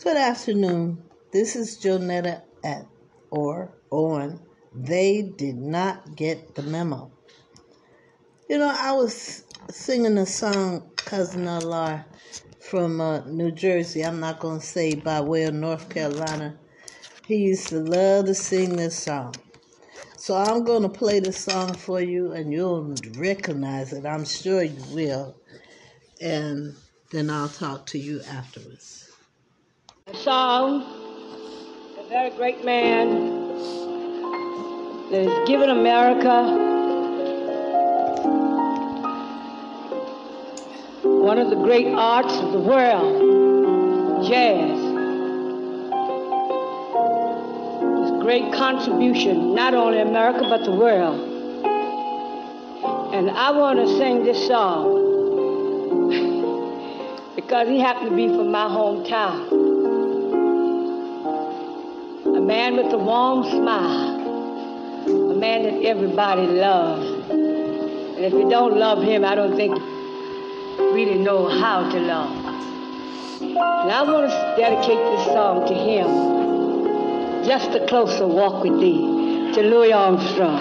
Good afternoon. This is Jonetta at or on. They did not get the memo. You know, I was singing a song, Cousin Allah, from uh, New Jersey. I'm not going to say by way of North Carolina. He used to love to sing this song. So I'm going to play the song for you and you'll recognize it. I'm sure you will. And then I'll talk to you afterwards. A song, a very great man that has given America one of the great arts of the world, jazz. His great contribution, not only America, but the world. And I want to sing this song because he happened to be from my hometown man with a warm smile, a man that everybody loves. And if you don't love him, I don't think you really know how to love. And I want to dedicate this song to him, Just a Closer Walk with Thee, to Louis Armstrong.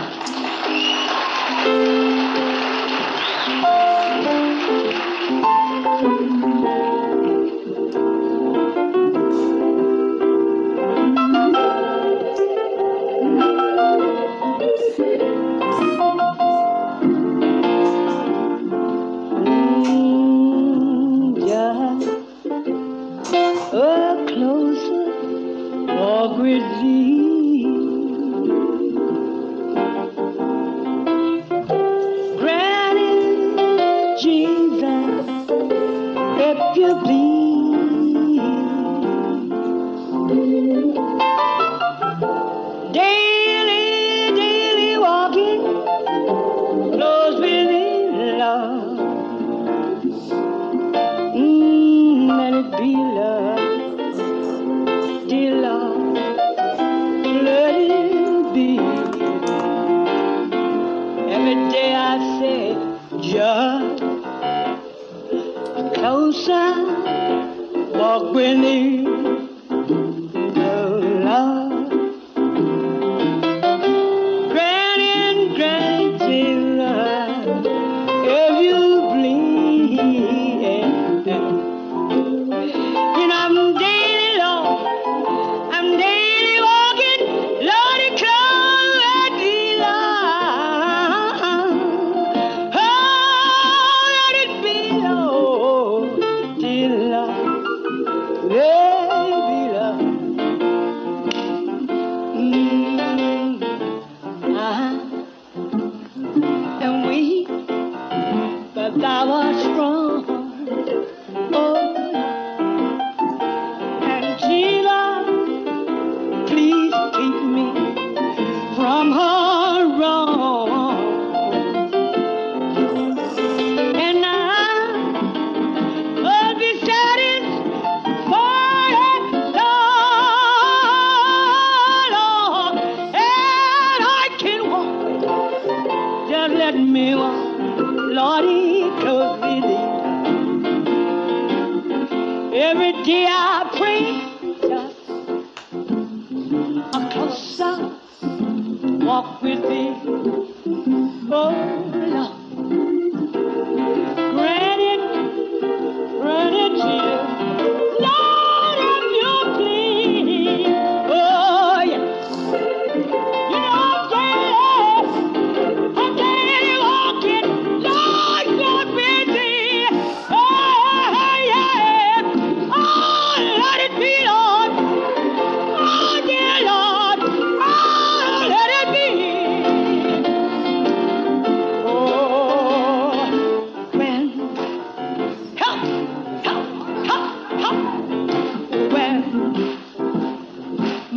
Thank you.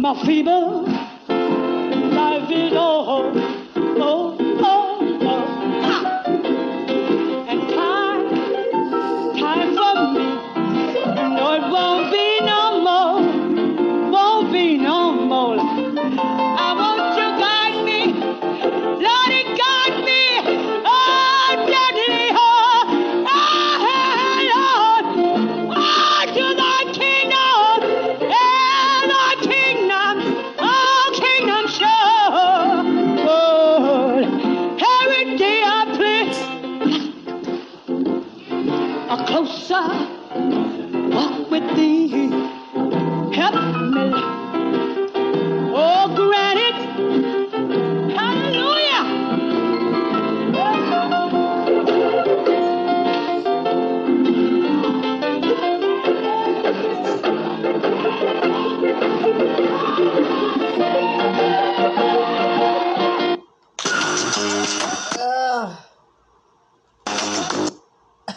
my fever, life is all. Oh.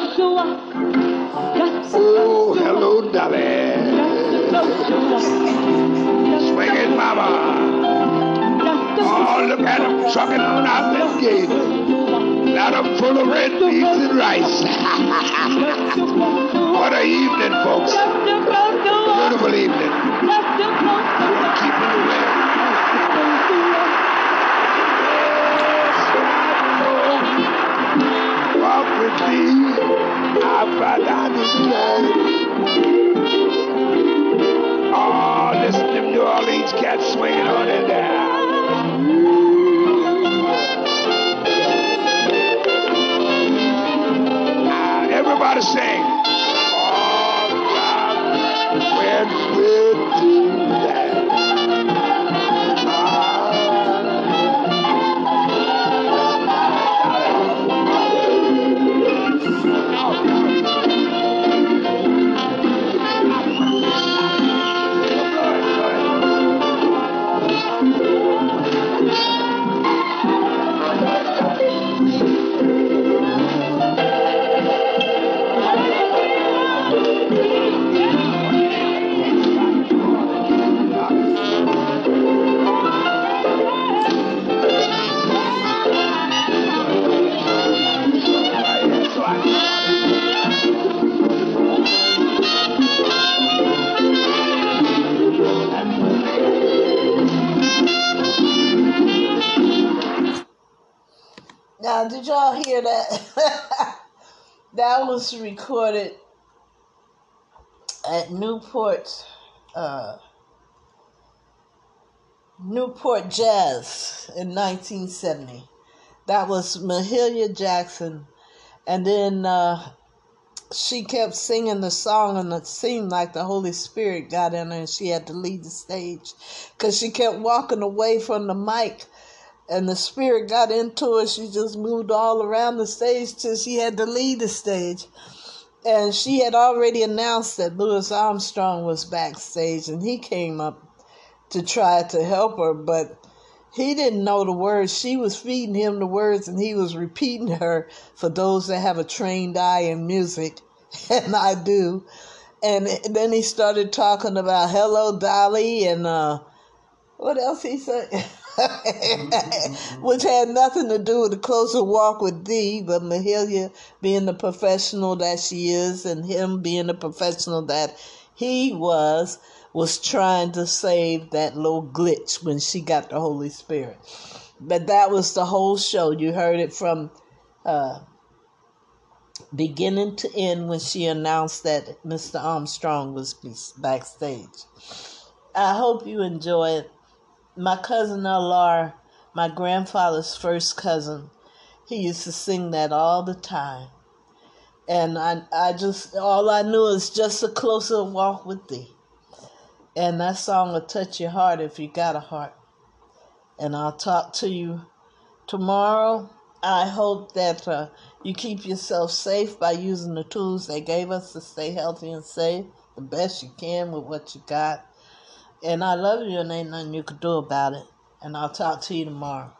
Oh, hello, darling. Just a closer walk. Just a Swing it, mama. Oh, look at them trucking on out that gate. Got them full of red beans and rice. what a evening, folks. Beautiful evening. Keeping the rain. Walk got down this Oh, listen to them New Orleans cats swinging on in there. Hear that? that was recorded at Newport, uh, Newport Jazz in 1970. That was Mahalia Jackson, and then uh, she kept singing the song, and it seemed like the Holy Spirit got in her, and she had to leave the stage because she kept walking away from the mic and the spirit got into her. She just moved all around the stage till she had to leave the stage. And she had already announced that Louis Armstrong was backstage, and he came up to try to help her, but he didn't know the words. She was feeding him the words, and he was repeating her for those that have a trained eye in music, and I do. And then he started talking about "Hello, Dolly," and uh, what else he said? which had nothing to do with the closer walk with thee, but Mahalia being the professional that she is, and him being the professional that he was, was trying to save that little glitch when she got the Holy Spirit. But that was the whole show. You heard it from uh, beginning to end when she announced that Mr. Armstrong was backstage. I hope you enjoy it my cousin Alar, my grandfather's first cousin, he used to sing that all the time. And I, I just, all I knew is just a closer walk with thee. And that song will touch your heart if you got a heart. And I'll talk to you tomorrow. I hope that uh, you keep yourself safe by using the tools they gave us to stay healthy and safe the best you can with what you got. And I love you, and ain't nothing you can do about it. And I'll talk to you tomorrow.